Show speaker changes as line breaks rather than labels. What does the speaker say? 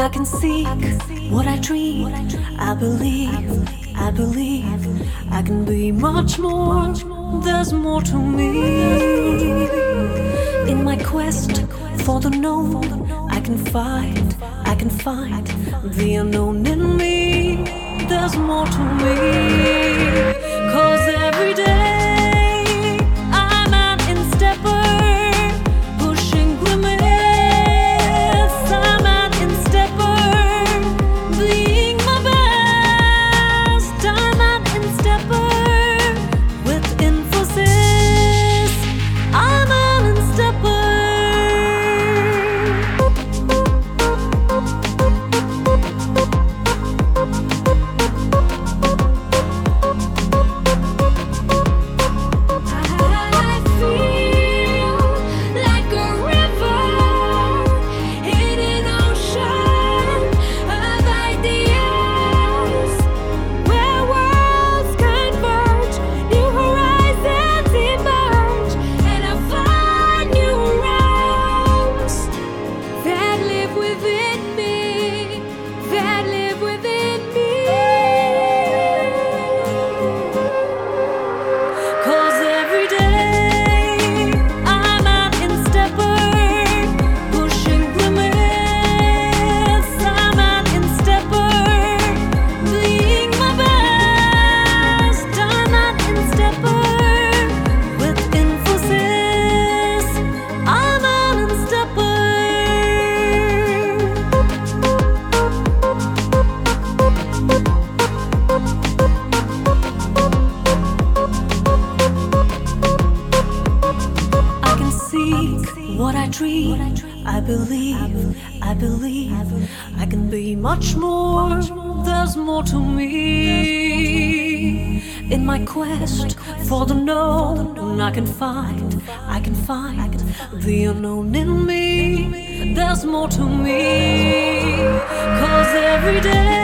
I can seek what I dream. I believe, I believe I can be much more. There's more to me. In my quest for the known, I can find, I can find the unknown in me. There's more to me. Cause every day I dream. I believe, I believe I can be much more. There's more to me. In my quest for the known, I can find, I can find the unknown in me. There's more to me. Cause every day.